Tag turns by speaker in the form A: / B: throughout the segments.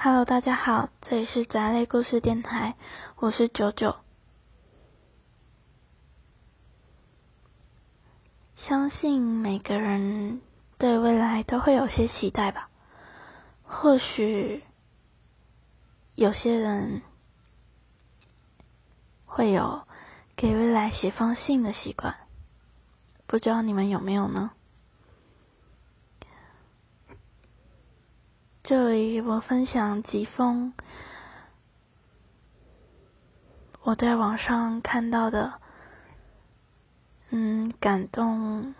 A: Hello，大家好，这里是宅类故事电台，我是九九。相信每个人对未来都会有些期待吧。或许有些人会有给未来写封信的习惯，不知道你们有没有呢？这里我分享几封我在网上看到的，嗯，感动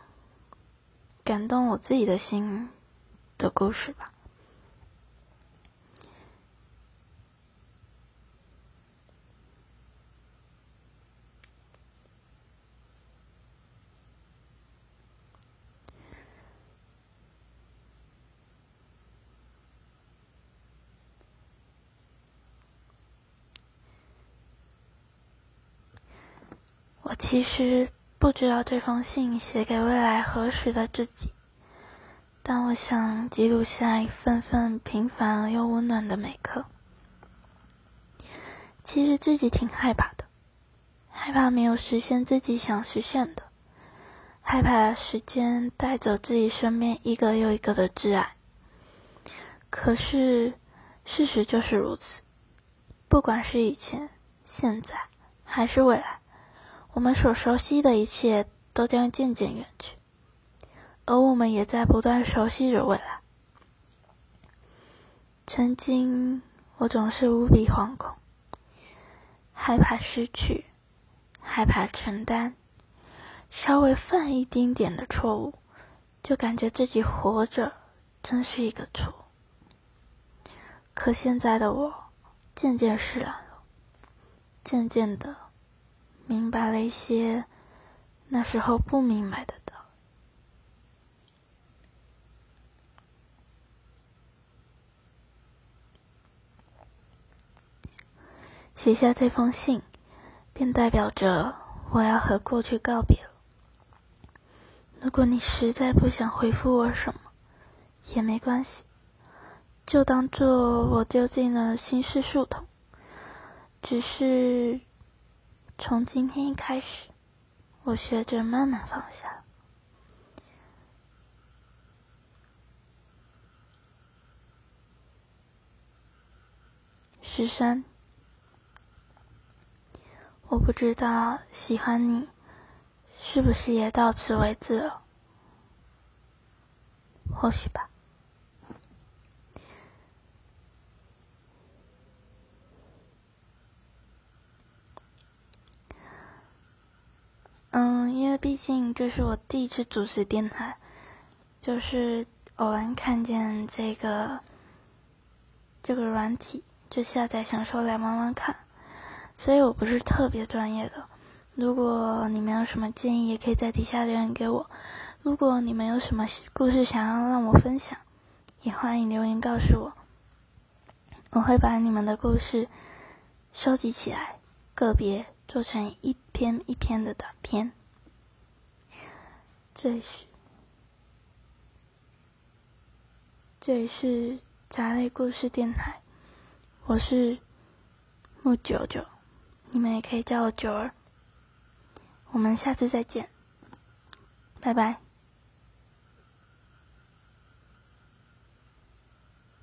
A: 感动我自己的心的故事吧。其实不知道这封信写给未来何时的自己，但我想记录下一份份平凡而又温暖的每刻。其实自己挺害怕的，害怕没有实现自己想实现的，害怕时间带走自己身边一个又一个的挚爱。可是事实就是如此，不管是以前、现在还是未来。我们所熟悉的一切都将渐渐远去，而我们也在不断熟悉着未来。曾经，我总是无比惶恐，害怕失去，害怕承担，稍微犯一丁点的错误，就感觉自己活着真是一个错。可现在的我，渐渐释然了，渐渐的。明白了一些那时候不明白的道理。写下这封信，便代表着我要和过去告别了。如果你实在不想回复我什么，也没关系，就当做我丢进了心事树桶。只是。从今天开始，我学着慢慢放下。十三，我不知道喜欢你是不是也到此为止了？或许吧。嗯，因为毕竟这是我第一次主持电台，就是偶然看见这个这个软体，就下载想说来玩玩看，所以我不是特别专业的。如果你们有什么建议，也可以在底下留言给我。如果你们有什么故事想要让我分享，也欢迎留言告诉我，我会把你们的故事收集起来，个别做成一。篇一篇的短篇，这里是这里是杂类故事电台，我是木九九，你们也可以叫我九儿，我们下次再见，拜拜。